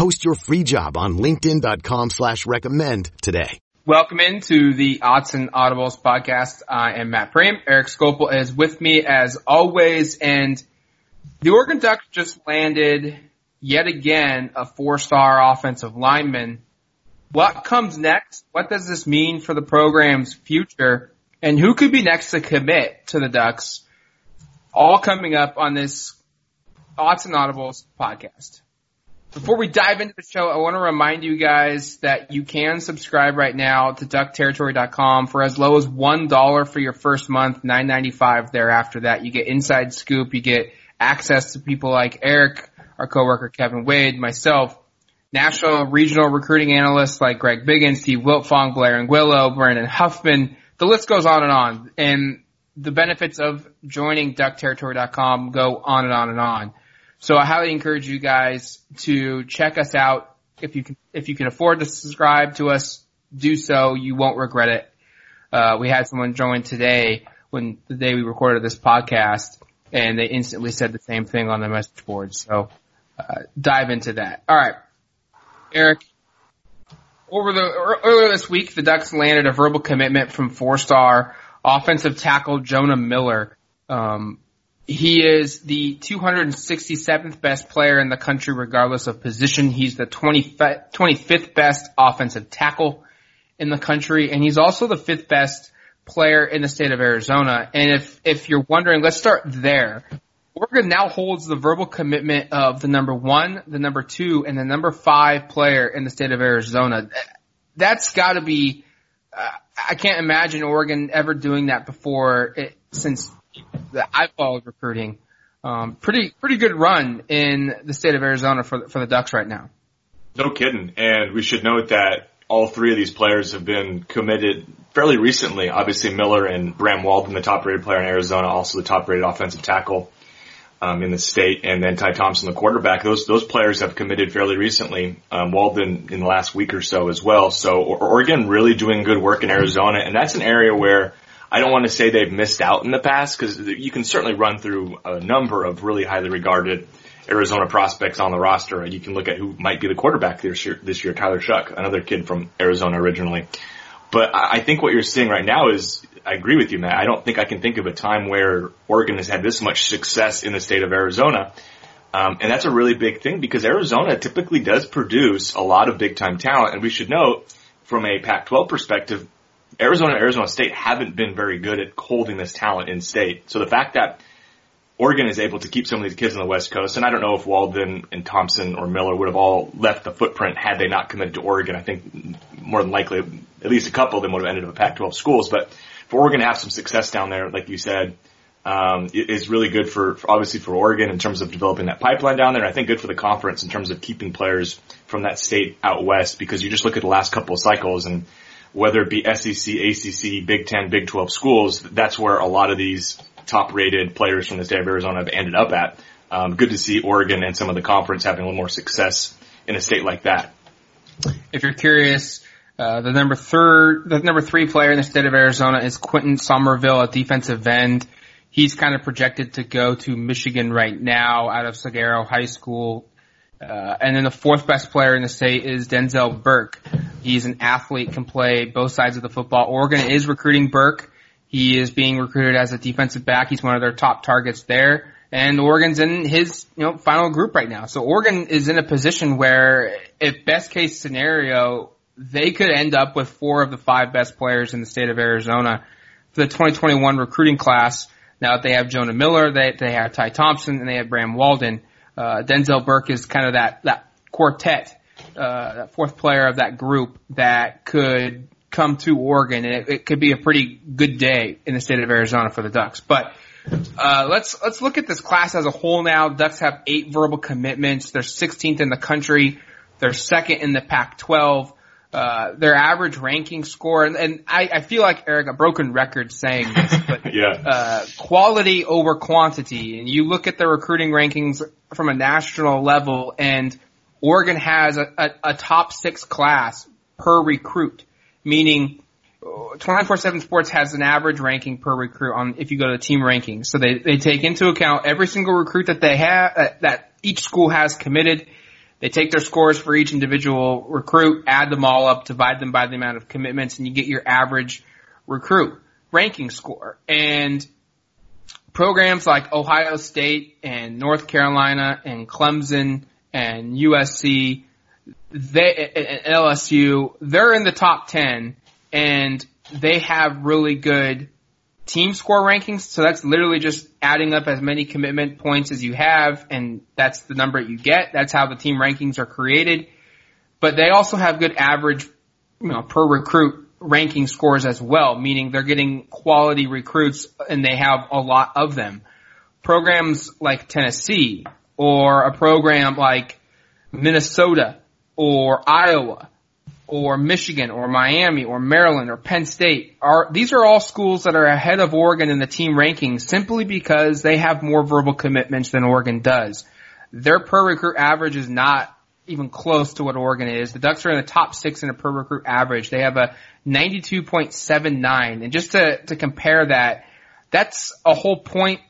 Post your free job on linkedin.com slash recommend today. Welcome into the Autzen Audibles podcast. I am Matt Prehm. Eric Skopil is with me as always. And the Oregon Ducks just landed yet again a four-star offensive lineman. What comes next? What does this mean for the program's future? And who could be next to commit to the Ducks? All coming up on this Autzen Audibles podcast. Before we dive into the show, I want to remind you guys that you can subscribe right now to duckterritory.com for as low as $1 for your first month, $9.95 thereafter that. You get inside scoop, you get access to people like Eric, our coworker Kevin Wade, myself, national regional recruiting analysts like Greg Biggin, Steve Wiltfong, Blair Angulo, Brandon Huffman. The list goes on and on. And the benefits of joining duckterritory.com go on and on and on. So I highly encourage you guys to check us out. If you can, if you can afford to subscribe to us, do so. You won't regret it. Uh, we had someone join today when the day we recorded this podcast and they instantly said the same thing on the message board. So, uh, dive into that. All right. Eric, over the, earlier this week, the Ducks landed a verbal commitment from four-star offensive tackle Jonah Miller. Um, he is the 267th best player in the country regardless of position. He's the 25th best offensive tackle in the country and he's also the fifth best player in the state of Arizona. And if, if you're wondering, let's start there. Oregon now holds the verbal commitment of the number one, the number two, and the number five player in the state of Arizona. That's gotta be, uh, I can't imagine Oregon ever doing that before it, since that I followed recruiting. Um, pretty pretty good run in the state of Arizona for for the Ducks right now. No kidding, and we should note that all three of these players have been committed fairly recently. Obviously, Miller and Bram Walden, the top rated player in Arizona, also the top rated offensive tackle um, in the state, and then Ty Thompson, the quarterback. Those those players have committed fairly recently. Um, Walden in the last week or so as well. So Oregon really doing good work in Arizona, and that's an area where I don't want to say they've missed out in the past because you can certainly run through a number of really highly regarded Arizona prospects on the roster. You can look at who might be the quarterback this year, this year, Tyler Shough, another kid from Arizona originally. But I think what you're seeing right now is, I agree with you, Matt. I don't think I can think of a time where Oregon has had this much success in the state of Arizona. Um, and that's a really big thing because Arizona typically does produce a lot of big time talent. And we should note from a Pac-12 perspective, Arizona and Arizona State haven't been very good at holding this talent in state. So the fact that Oregon is able to keep some of these kids on the West Coast, and I don't know if Walden and Thompson or Miller would have all left the footprint had they not committed to Oregon. I think more than likely, at least a couple of them would have ended up at Pac-12 schools. But for Oregon to have some success down there, like you said, um, is really good for, for, obviously for Oregon in terms of developing that pipeline down there. And I think good for the conference in terms of keeping players from that state out west because you just look at the last couple of cycles and whether it be SEC, ACC, Big Ten, Big 12 schools, that's where a lot of these top rated players from the state of Arizona have ended up at. Um, good to see Oregon and some of the conference having a little more success in a state like that. If you're curious, uh, the number third, the number three player in the state of Arizona is Quentin Somerville, a defensive end. He's kind of projected to go to Michigan right now out of Saguaro High School. Uh, and then the fourth best player in the state is Denzel Burke. He's an athlete, can play both sides of the football. Oregon is recruiting Burke. He is being recruited as a defensive back. He's one of their top targets there. And Oregon's in his, you know, final group right now. So Oregon is in a position where if best case scenario, they could end up with four of the five best players in the state of Arizona for the 2021 recruiting class. Now that they have Jonah Miller, they, they have Ty Thompson, and they have Bram Walden. Uh, Denzel Burke is kind of that, that quartet uh, fourth player of that group that could come to Oregon, and it, it, could be a pretty good day in the state of Arizona for the Ducks. But uh, let's let's look at this class as a whole now. Ducks have eight verbal commitments. They're 16th in the country. They're second in the Pac-12. uh, their average ranking score, and, and I, I feel like Eric a broken record saying this, but yeah. uh, quality over quantity. And you look at the recruiting rankings from a national level, and Oregon has a, a, a top six class per recruit, meaning 24/7 Sports has an average ranking per recruit on if you go to team rankings. So they they take into account every single recruit that they have uh, that each school has committed they take their scores for each individual recruit, add them all up, divide them by the amount of commitments, and you get your average recruit ranking score. And programs like Ohio State and North Carolina and Clemson and USC, they, and LSU, they're in the top 10 and they have really good team score rankings. So that's literally just adding up as many commitment points as you have, and that's the number you get. That's how the team rankings are created. But they also have good average, you know, per recruit ranking scores as well, meaning they're getting quality recruits and they have a lot of them. Programs like Tennessee or a program like Minnesota or Iowa or Michigan or Miami or Maryland or Penn State are these are all schools that are ahead of Oregon in the team rankings simply because they have more verbal commitments than Oregon does. Their per recruit average is not even close to what Oregon is. The Ducks are in the top six in a per recruit average. They have a 92.79 and just to, to compare that, that's a whole point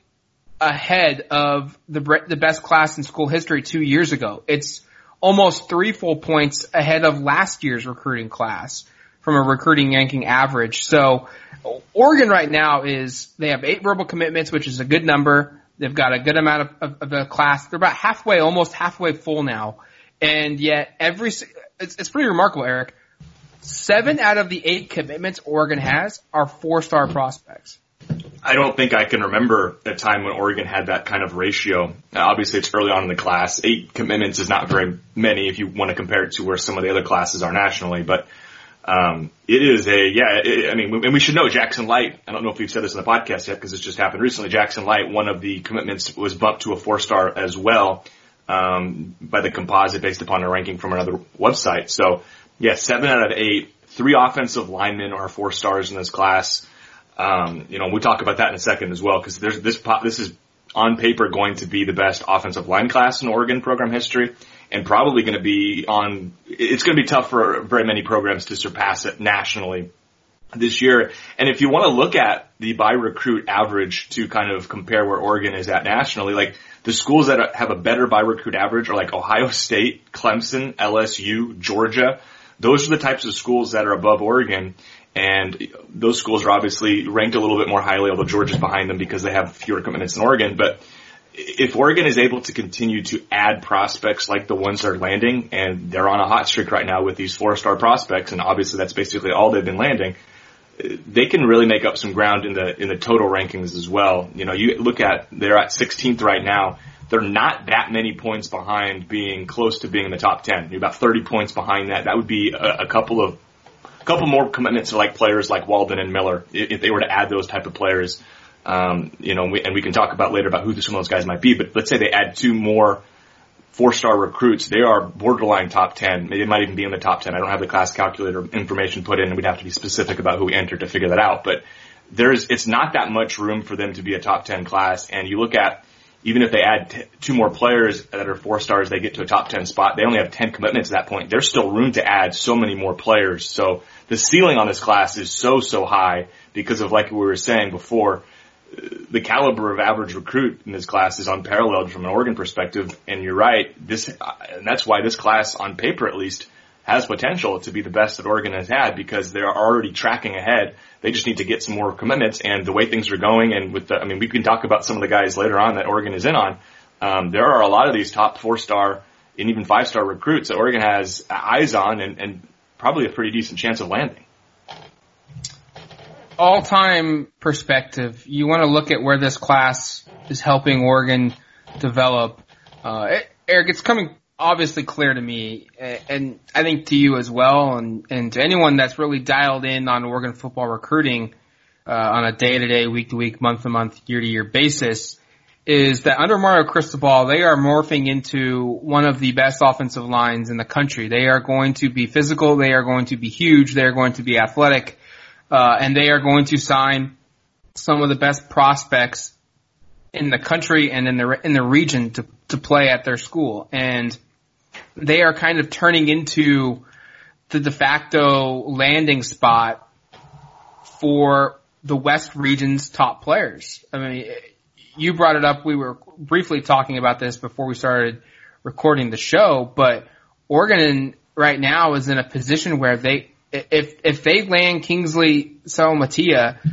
ahead of the, the best class in school history two years ago. It's almost three full points ahead of last year's recruiting class from a recruiting ranking average. So Oregon right now is, they have eight verbal commitments, which is a good number. They've got a good amount of, of, of the class. They're about halfway, almost halfway full now. And yet every, it's, it's pretty remarkable, Eric. Seven out of the eight commitments Oregon has are four star prospects. I don't think I can remember a time when Oregon had that kind of ratio. Now, obviously, it's early on in the class. Eight commitments is not very many if you want to compare it to where some of the other classes are nationally, but um, it is a yeah. It, I mean, and we should know Jackson Light. I don't know if we've said this in the podcast yet because this just happened recently. Jackson Light, one of the commitments was bumped to a four star as well um, by the composite based upon a ranking from another website. So yeah, seven out of eight. Three offensive linemen are four stars in this class. Um, you know, we'll talk about that in a second as well because this this is on paper going to be the best offensive line class in Oregon program history and probably going to be on it's going to be tough for very many programs to surpass it nationally this year. And if you want to look at the by recruit average to kind of compare where Oregon is at nationally, like the schools that have a better by recruit average are like Ohio State, Clemson, LSU, Georgia. Those are the types of schools that are above Oregon. And those schools are obviously ranked a little bit more highly, although Georgia's behind them because they have fewer commitments than Oregon. But if Oregon is able to continue to add prospects like the ones that are landing, and they're on a hot streak right now with these four-star prospects, and obviously that's basically all they've been landing, they can really make up some ground in the in the total rankings as well. You know, you look at they're at 16th right now. They're not that many points behind being close to being in the top 10. You're about 30 points behind that. That would be a, a couple of a couple more commitments to like players like Walden and Miller if they were to add those type of players. Um, you know, we, and we can talk about later about who some of those guys might be. But let's say they add two more four-star recruits. They are borderline top ten. They might even be in the top ten. I don't have the class calculator information put in, and we'd have to be specific about who we entered to figure that out. But there's, it's not that much room for them to be a top ten class. And you look at even if they add t- two more players that are four stars, they get to a top 10 spot. They only have 10 commitments at that point. There's still room to add so many more players. So the ceiling on this class is so, so high because of like we were saying before, the caliber of average recruit in this class is unparalleled from an Oregon perspective. And you're right. This, uh, and that's why this class on paper at least has potential to be the best that Oregon has had because they're already tracking ahead. They just need to get some more commitments and the way things are going and with the, I mean, we can talk about some of the guys later on that Oregon is in on. Um, there are a lot of these top four star and even five star recruits that Oregon has eyes on and, and probably a pretty decent chance of landing. All time perspective, you want to look at where this class is helping Oregon develop. Uh, Eric, it's coming obviously clear to me, and I think to you as well, and, and to anyone that's really dialed in on Oregon football recruiting uh, on a day to day, week to week, month to month, year to year basis, is that under Mario Cristobal, they are morphing into one of the best offensive lines in the country. They are going to be physical. They are going to be huge. They are going to be athletic. Uh, and they are going to sign some of the best prospects in the country and in the, in the region to, to play at their school. And they are kind of turning into the de facto landing spot for the West region's top players. I mean, you brought it up. We were briefly talking about this before we started recording the show, but Oregon right now is in a position where they, if, if they land Kingsley Suamataia, uh,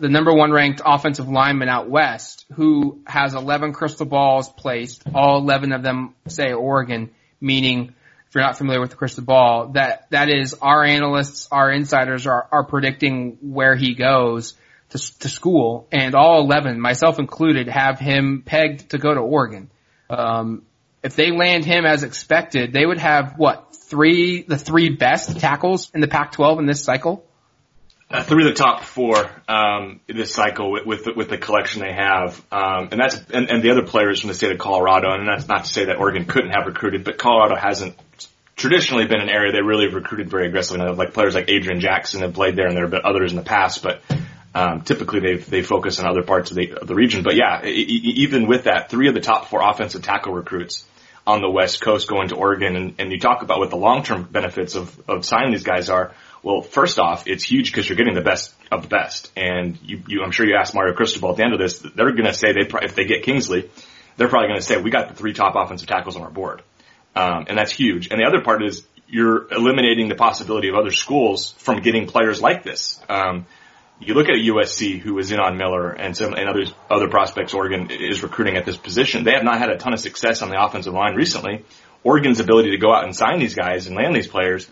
the number one ranked offensive lineman out west, who has 11 crystal balls placed, all 11 of them say Oregon, meaning if you're not familiar with the crystal ball, that, that is our analysts, our insiders are, are predicting where he goes to, to school, and all 11, myself included, have him pegged to go to Oregon. Um, if they land him as expected, they would have what three the three best tackles in the Pac-12 in this cycle. Uh, three of the top four um, this cycle with with the, with the collection they have, um, and that's and, and the other players from the state of Colorado. And that's not to say that Oregon couldn't have recruited, but Colorado hasn't traditionally been an area they really have recruited very aggressively. Like players like Adrian Jackson have played there, and there have been others in the past, but um, typically they they focus on other parts of the of the region, but yeah, even with that, three of the top four offensive tackle recruits on the West Coast going to Oregon, and, and you talk about what the long term benefits of of signing these guys are. Well, first off, it's huge because you're getting the best of the best, and you, you I'm sure you asked Mario Cristobal at the end of this, they're going to say they if they get Kingsley, they're probably going to say we got the three top offensive tackles on our board, um, and that's huge. And the other part is you're eliminating the possibility of other schools from getting players like this. Um, you look at USC, who was in on Miller and some and other other prospects Oregon is recruiting at this position. They have not had a ton of success on the offensive line recently. Oregon's ability to go out and sign these guys and land these players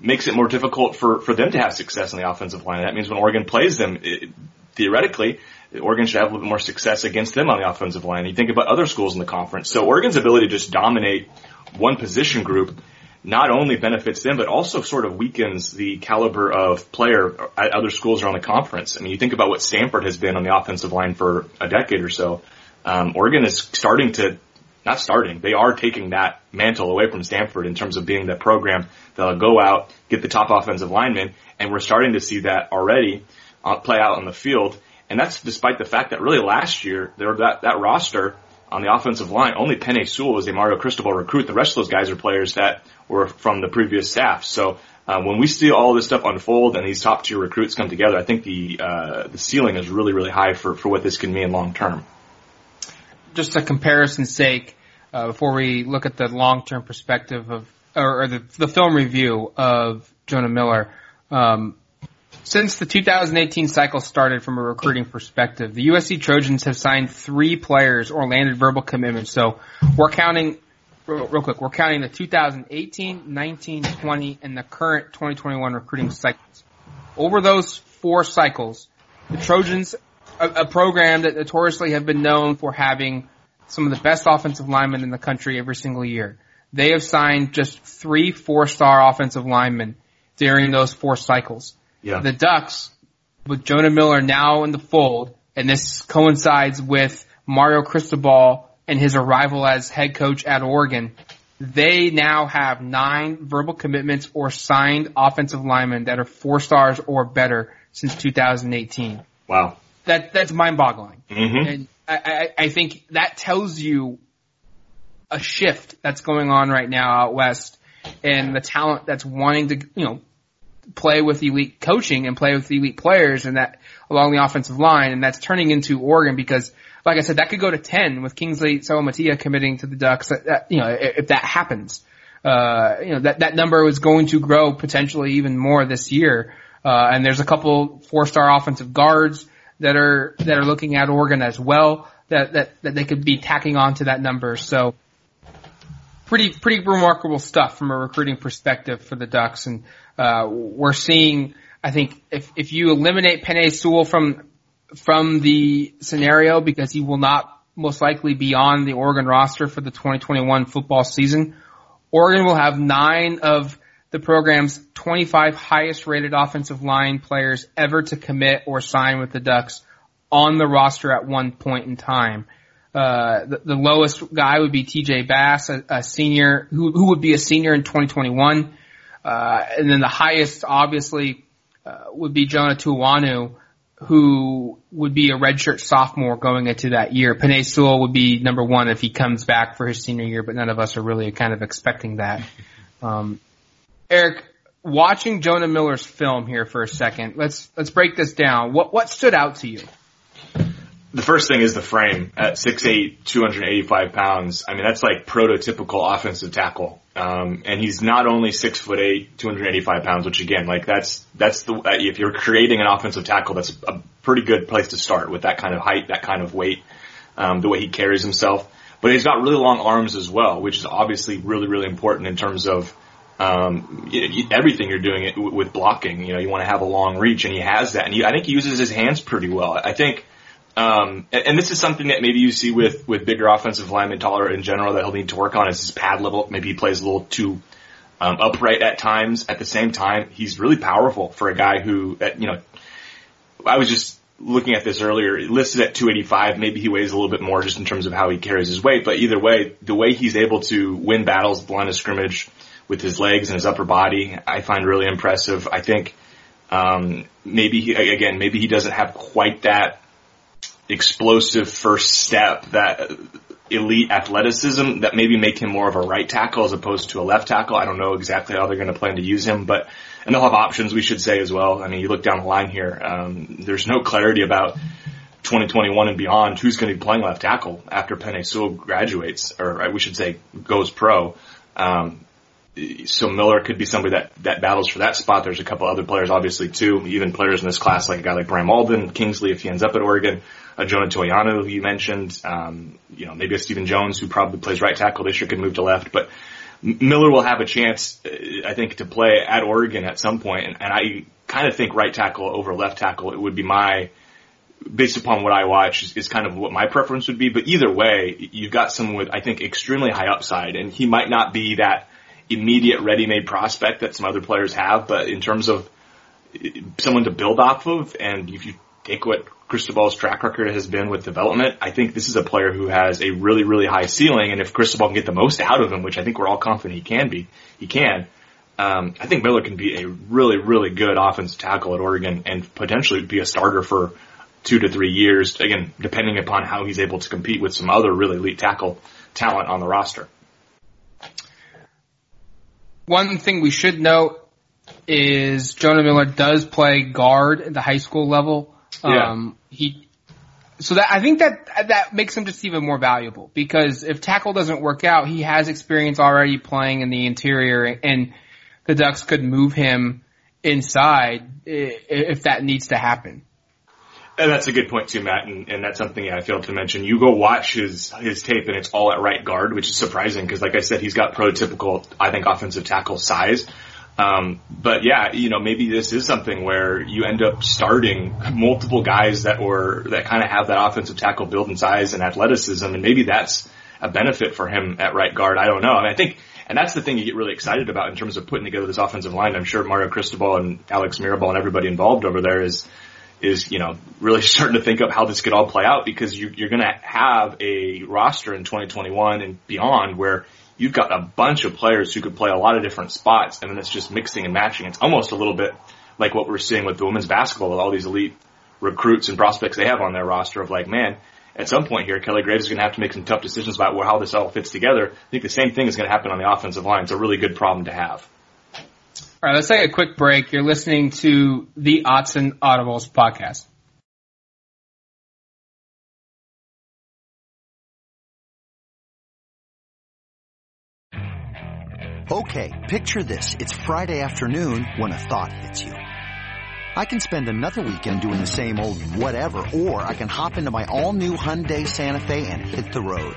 makes it more difficult for for them to have success on the offensive line. That means when Oregon plays them, it, theoretically, Oregon should have a little bit more success against them on the offensive line. You think about other schools in the conference. So Oregon's ability to just dominate one position group not only benefits them, but also sort of weakens the caliber of player at other schools around the conference. I mean, you think about what Stanford has been on the offensive line for a decade or so. Um, Oregon is starting to, not starting, they are taking that mantle away from Stanford in terms of being the program that'll go out, get the top offensive linemen, and we're starting to see that already uh, play out on the field. And that's despite the fact that really last year, there that, that roster on the offensive line, only Penei Sewell was a Mario Cristobal recruit. The rest of those guys are players that were from the previous staff. So uh, when we see all this stuff unfold and these top tier recruits come together, I think the uh, the ceiling is really really high for for what this can mean long term. Just a comparison's sake, uh, before we look at the long term perspective of or, or, the the film review of Jonah Miller. Um, since the 2018 cycle started from a recruiting perspective, the USC Trojans have signed three players or landed verbal commitments. So we're counting real, real quick, we're counting the 2018, 19, 20, and the current 2021 recruiting cycles. Over those four cycles, the Trojans, a, a program that notoriously have been known for having some of the best offensive linemen in the country every single year. They have signed just three four-star offensive linemen during those four cycles. Yeah. The Ducks, with Jonah Miller now in the fold, and this coincides with Mario Cristobal and his arrival as head coach at Oregon, they now have nine verbal commitments or signed offensive linemen that are four stars or better since 2018. Wow. That, that's mind boggling. Mm-hmm. And I, I, I think that tells you a shift that's going on right now out west and the talent that's wanting to, you know, play with elite coaching and play with elite players and that along the offensive line and that's turning into Oregon because like I said, that could go to 10 with Kingsley Suamataia committing to the Ducks. That, that, you know, if, if that happens, uh, you know, that, that number is going to grow potentially even more this year. Uh, and there's a couple four-star offensive guards that are, that are looking at Oregon as well that, that, that they could be tacking on to that number. So pretty, pretty remarkable stuff from a recruiting perspective for the Ducks. And, uh, we're seeing, I think if, if you eliminate Penei Sewell from from the scenario because he will not most likely be on the Oregon roster for the 2021 football season. Oregon will have nine of the program's 25 highest rated offensive line players ever to commit or sign with the Ducks on the roster at one point in time. Uh, the, the lowest guy would be TJ Bass, a, a senior who, who would be a senior in 2021. Uh, and then the highest, obviously, uh, would be Jonah Tauanu'u, who would be a redshirt sophomore going into that year. Penei Sewell would be number one if he comes back for his senior year, but none of us are really kind of expecting that. Um, Eric, watching Jonah Miller's film here for a second, let's let's break this down. What what stood out to you? The first thing is the frame at 6'8", 285 pounds. I mean, that's like prototypical offensive tackle. Um, and he's not only six foot eight, 285 pounds, which again, like that's, that's the, uh, if you're creating an offensive tackle, that's a pretty good place to start with that kind of height, that kind of weight, um, the way he carries himself. But he's got really long arms as well, which is obviously really, really important in terms of, um, everything you're doing it with blocking. You know, you want to have a long reach and he has that. And he, I think he uses his hands pretty well. I think, um, and, and, this is something that maybe you see with, with bigger offensive linemen, taller in general, that he'll need to work on is his pad level. Maybe he plays a little too um, upright at times. At the same time, he's really powerful for a guy who, you know, I was just looking at this earlier, listed at 285. Maybe he weighs a little bit more just in terms of how he carries his weight. But either way, the way he's able to win battles, the line of scrimmage with his legs and his upper body, I find really impressive. I think um, maybe he, again, maybe he doesn't have quite that explosive first step, that elite athleticism that maybe make him more of a right tackle as opposed to a left tackle. I don't know exactly how they're going to plan to use him, but and they'll have options we should say as well. I mean, you look down the line here, um, there's no clarity about 2021 and beyond who's going to be playing left tackle after Penei Sewell graduates, or we should say goes pro. Um, so Miller could be somebody that, that battles for that spot. There's a couple other players, obviously, too, even players in this class, like a guy like Bram Walden, Kingsley, if he ends up at Oregon, a Jonah Tauanu'u, who you mentioned, um, you know, maybe a Stephen Jones, who probably plays right tackle this year, could move to left, but Miller will have a chance, I think, to play at Oregon at some point, and, and I kind of think right tackle over left tackle, it would be my, based upon what I watch, is, is kind of what my preference would be, but either way, you've got someone with, I think, extremely high upside, and he might not be that, immediate ready-made prospect that some other players have, but in terms of someone to build off of, and if you take what Cristobal's track record has been with development, I think this is a player who has a really, really high ceiling, and if Cristobal can get the most out of him, which I think we're all confident he can be, he can, um, I think Miller can be a really, really good offensive tackle at Oregon and potentially be a starter for two to three years, again, depending upon how he's able to compete with some other really elite tackle talent on the roster. One thing we should note is Jonah Miller does play guard at the high school level. Yeah. Um, he, so that, I think that, that makes him just even more valuable because if tackle doesn't work out, he has experience already playing in the interior and the Ducks could move him inside if that needs to happen. And that's a good point too, Matt, and, and that's something yeah, I failed to mention. You go watch his his tape, and it's all at right guard, which is surprising because, like I said, he's got prototypical, I think, offensive tackle size. Um, but yeah, you know, maybe this is something where you end up starting multiple guys that were that kind of have that offensive tackle build and size and athleticism, and maybe that's a benefit for him at right guard. I don't know. I mean, I think, and that's the thing you get really excited about in terms of putting together this offensive line. I'm sure Mario Cristobal and Alex Mirabal and everybody involved over there is is, you know, really starting to think of how this could all play out because you, you're going to have a roster in 2021 and beyond where you've got a bunch of players who could play a lot of different spots and then it's just mixing and matching. It's almost a little bit like what we're seeing with the women's basketball with all these elite recruits and prospects they have on their roster of like, man, at some point here, Kelly Graves is going to have to make some tough decisions about how this all fits together. I think the same thing is going to happen on the offensive line. It's a really good problem to have. All right, let's take a quick break. You're listening to the Autzen Audibles podcast. Okay, picture this. It's Friday afternoon when a thought hits you. I can spend another weekend doing the same old whatever, or I can hop into my all-new Hyundai Santa Fe and hit the road.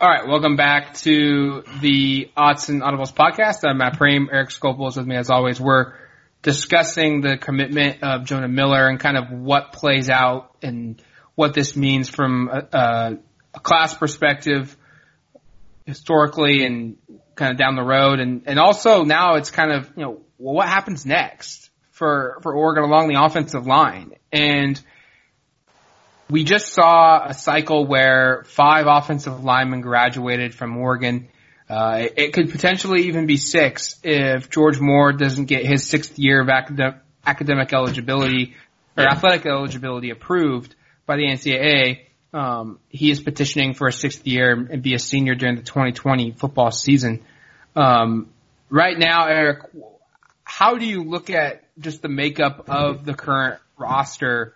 All right, welcome back to the Autzen Audibles podcast. I'm Matt Prehm. Eric Skopil is with me as always. We're discussing the commitment of Jonah Miller and kind of what plays out and what this means from a, a class perspective historically and kind of down the road. And, and also now it's kind of, you know, well, what happens next for, for Oregon along the offensive line? And we just saw a cycle where five offensive linemen graduated from Oregon. Uh, it, it, could potentially even be six if George Moore doesn't get his sixth year of academic, academic eligibility or athletic eligibility approved by the NCAA. Um, he is petitioning for a sixth year and be a senior during the 2020 football season. Um, right now, Eric, how do you look at just the makeup of the current roster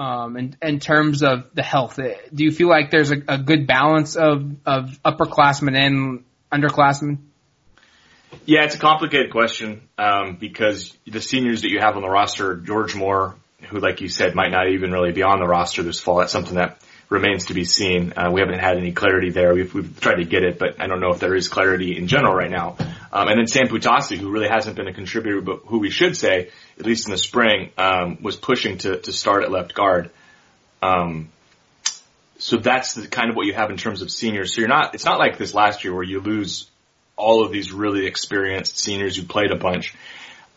um, in, in terms of the health? Do you feel like there's a, a good balance of, of upperclassmen and underclassmen? Yeah, it's a complicated question um, because the seniors that you have on the roster, George Moore, who, like you said, might not even really be on the roster this fall. That's something that remains to be seen. Uh, we haven't had any clarity there. We've, we've tried to get it, but I don't know if there is clarity in general right now. Um, and then Sam Poutasi, who really hasn't been a contributor, but who we should say, at least in the spring, um, was pushing to, to start at left guard. Um, so that's the kind of what you have in terms of seniors. So you're not, it's not like this last year where you lose all of these really experienced seniors who played a bunch.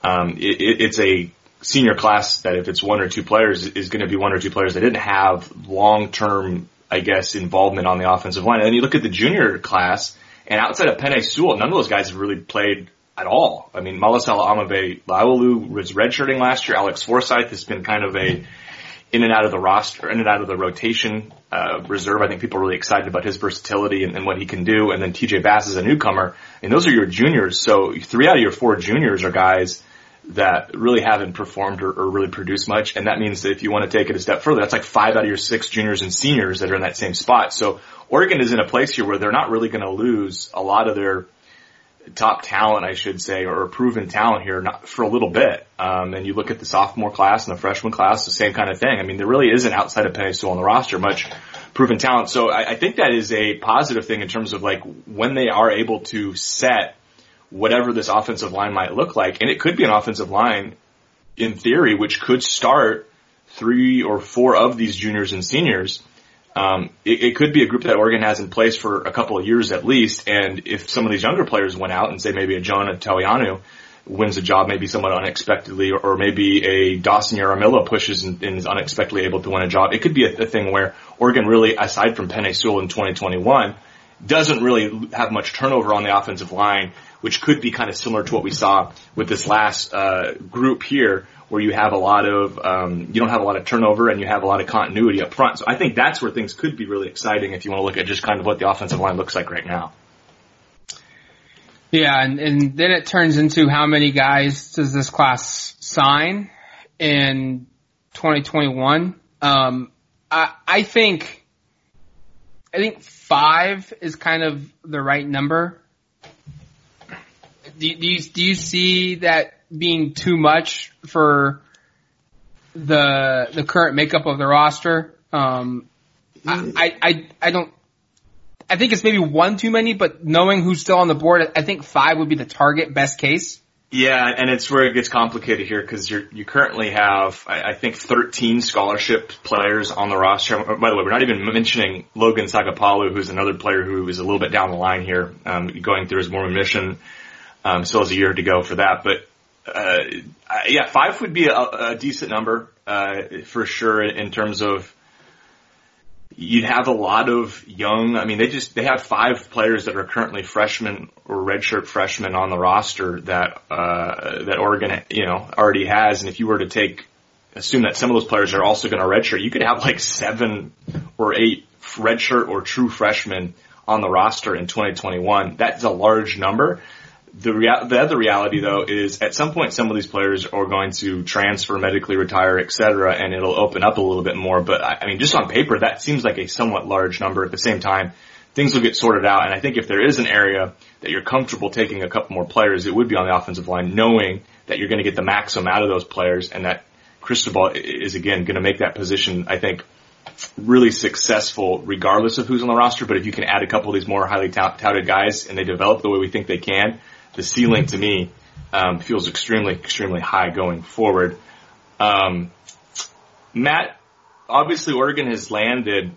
Um, it, it, it's a senior class that if it's one or two players is going to be one or two players that didn't have long-term, I guess, involvement on the offensive line. And then you look at the junior class and outside of Penei Sewell, none of those guys have really played at all. I mean, Malaesala Aumavae-Laulu was redshirting last year. Alex Forsyth has been kind of a in and out of the roster, in and out of the rotation uh, reserve. I think people are really excited about his versatility and, and what he can do. And then TJ Bass is a newcomer, and those are your juniors. So three out of your four juniors are guys that really haven't performed or, or, really produced much. And that means that if you want to take it a step further, that's like five out of your six juniors and seniors that are in that same spot. So Oregon is in a place here where they're not really going to lose a lot of their top talent, I should say, or proven talent here not, for a little bit. Um, and you look at the sophomore class and the freshman class, the same kind of thing. I mean, there really isn't outside of Penei Sewell on the roster much proven talent. So I, I think that is a positive thing in terms of like when they are able to set whatever this offensive line might look like. And it could be an offensive line in theory, which could start three or four of these juniors and seniors. Um, it, it, could be a group that Oregon has in place for a couple of years at least. And if some of these younger players went out and say maybe a Jonah Tauanu'u wins a job maybe somewhat unexpectedly, or, or maybe a Dawson Jaramillo pushes and, and, is unexpectedly able to win a job, it could be a, a thing where Oregon really, aside from Penei Sewell in 2021, doesn't really have much turnover on the offensive line, which could be kind of similar to what we saw with this last uh, group here, where you have a lot of um, you don't have a lot of turnover and you have a lot of continuity up front. So I think that's where things could be really exciting if you want to look at just kind of what the offensive line looks like right now. Yeah, and, and then it turns into how many guys does this class sign in 2021? Um, I, I think I think five is kind of the right number. Do, do you do you see that being too much for the the current makeup of the roster? Um, I, I I don't. I think it's maybe one too many, but knowing who's still on the board, I think five would be the target best case. Yeah, and it's where it gets complicated here because you you currently have I, I think 13 scholarship players on the roster. By the way, we're not even mentioning Logan Sagapolu, who's another player who is a little bit down the line here, um, going through his Mormon mission. Um, still has a year to go for that, but uh, yeah, five would be a, a decent number uh, for sure in terms of you'd have a lot of young. I mean, they just they have five players that are currently freshmen or redshirt freshmen on the roster that uh, that Oregon you know already has. And if you were to take assume that some of those players are also going to redshirt, you could have like seven or eight redshirt or true freshmen on the roster in 2021. That's a large number. The, rea- the other reality though is at some point some of these players are going to transfer, medically retire, et cetera, and it'll open up a little bit more. But I, I mean, just on paper, that seems like a somewhat large number. At the same time, things will get sorted out. And I think if there is an area that you're comfortable taking a couple more players, it would be on the offensive line, knowing that you're going to get the maximum out of those players and that Cristobal is again going to make that position, I think, really successful regardless of who's on the roster. But if you can add a couple of these more highly touted guys and they develop the way we think they can, the ceiling to me um, feels extremely, extremely high going forward. Um, Matt, obviously Oregon has landed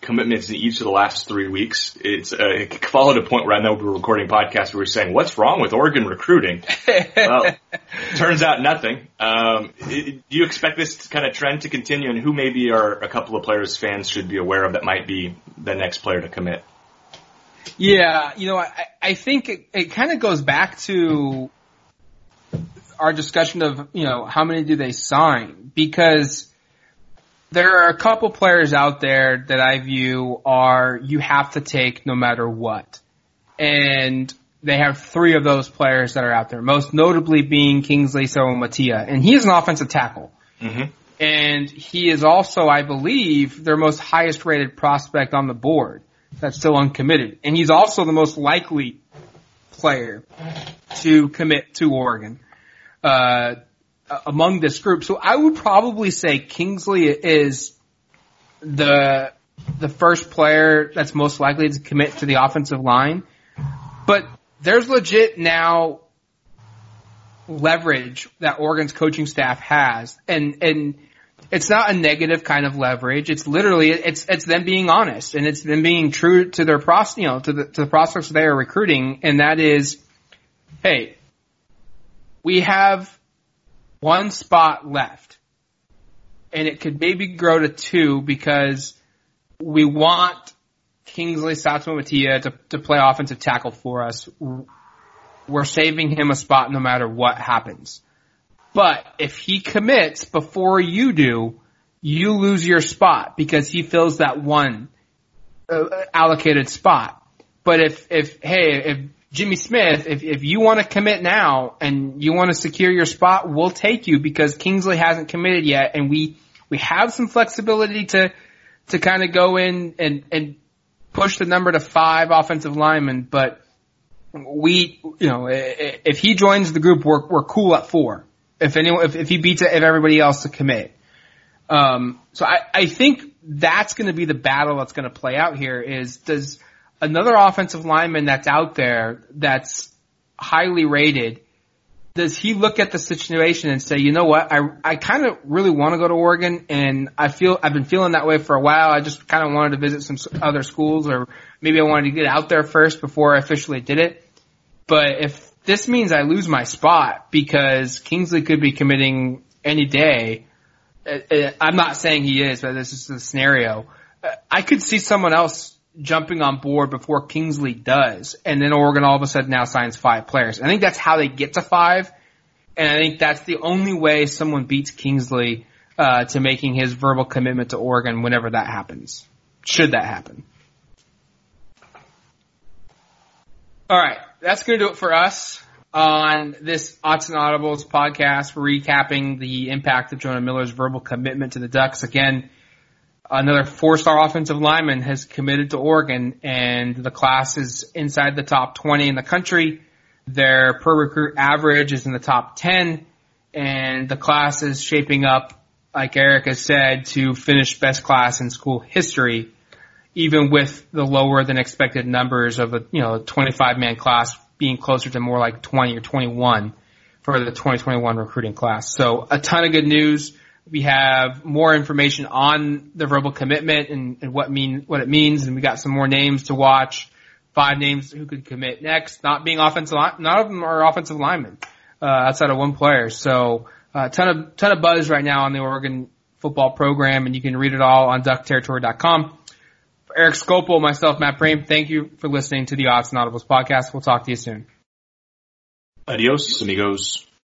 commitments in each of the last three weeks. It's uh, it followed a point where I know we were recording podcasts. Where we were saying, "What's wrong with Oregon recruiting?" well, turns out nothing. Um, do you expect this kind of trend to continue? And who maybe are a couple of players fans should be aware of that might be the next player to commit? Yeah, you know, I, I think it, it kind of goes back to our discussion of you know how many do they sign because there are a couple players out there that I view are you have to take no matter what. And they have three of those players that are out there, most notably being Kingsley Suamataia. And Matia. And he is an offensive tackle. Mm-hmm. And he is also, I believe, their most highest rated prospect on the board that's still uncommitted. And he's also the most likely player to commit to Oregon. Uh, among this group. So I would probably say Kingsley is the the first player that's most likely to commit to the offensive line. But there's legit now leverage that Oregon's coaching staff has and and it's not a negative kind of leverage. It's literally it's it's them being honest and it's them being true to their pros you know to the to the prospects they are recruiting and that is hey we have one spot left. And it could maybe grow to two because we want Kingsley Suamataia to, to play offensive tackle for us. We're saving him a spot no matter what happens. But if he commits before you do, you lose your spot because he fills that one uh, allocated spot. But if, if, hey, if Jimmy Smith, if, if you want to commit now and you want to secure your spot, we'll take you because Kingsley hasn't committed yet and we, we have some flexibility to, to kind of go in and, and push the number to five offensive linemen, but we, you know, if he joins the group, we're, we're cool at four. If anyone, if, if he beats if everybody else to commit. Um, so I, I think that's going to be the battle that's going to play out here is does, another offensive lineman that's out there that's highly rated, does he look at the situation and say, you know what, I, I kind of really want to go to Oregon and I feel, I've been feeling that way for a while. I just kind of wanted to visit some other schools or maybe I wanted to get out there first before I officially did it. But if this means I lose my spot because Kingsley could be committing any day, uh, uh, I'm not saying he is, but this is the scenario. Uh, I could see someone else jumping on board before Kingsley does, and then Oregon all of a sudden now signs five players. I think that's how they get to five, and I think that's the only way someone beats Kingsley uh, to making his verbal commitment to Oregon whenever that happens. Should that happen? All right, that's going to do it for us on this Autzen Audibles podcast, recapping the impact of Jonah Miller's verbal commitment to the Ducks. Again, another four-star offensive lineman has committed to Oregon, and the class is inside the top 20 in the country. Their per recruit average is in the top 10, and the class is shaping up, like Eric has said, to finish best class in school history, even with the lower than expected numbers of a you know 25 man class being closer to more like 20 or 21 for the 2021 recruiting class. So a ton of good news we have more information on the verbal commitment and, and what mean what it means, and we got some more names to watch. Five names who could commit next. Not being offensive, none of them are offensive linemen uh, outside of one player. So a uh, ton of ton of buzz right now on the Oregon football program, and you can read it all on DuckTerritory.com. Eric Skopil, myself, Matt Prehm, thank you for listening to the Autzen Audibles podcast. We'll talk to you soon. Adios, amigos.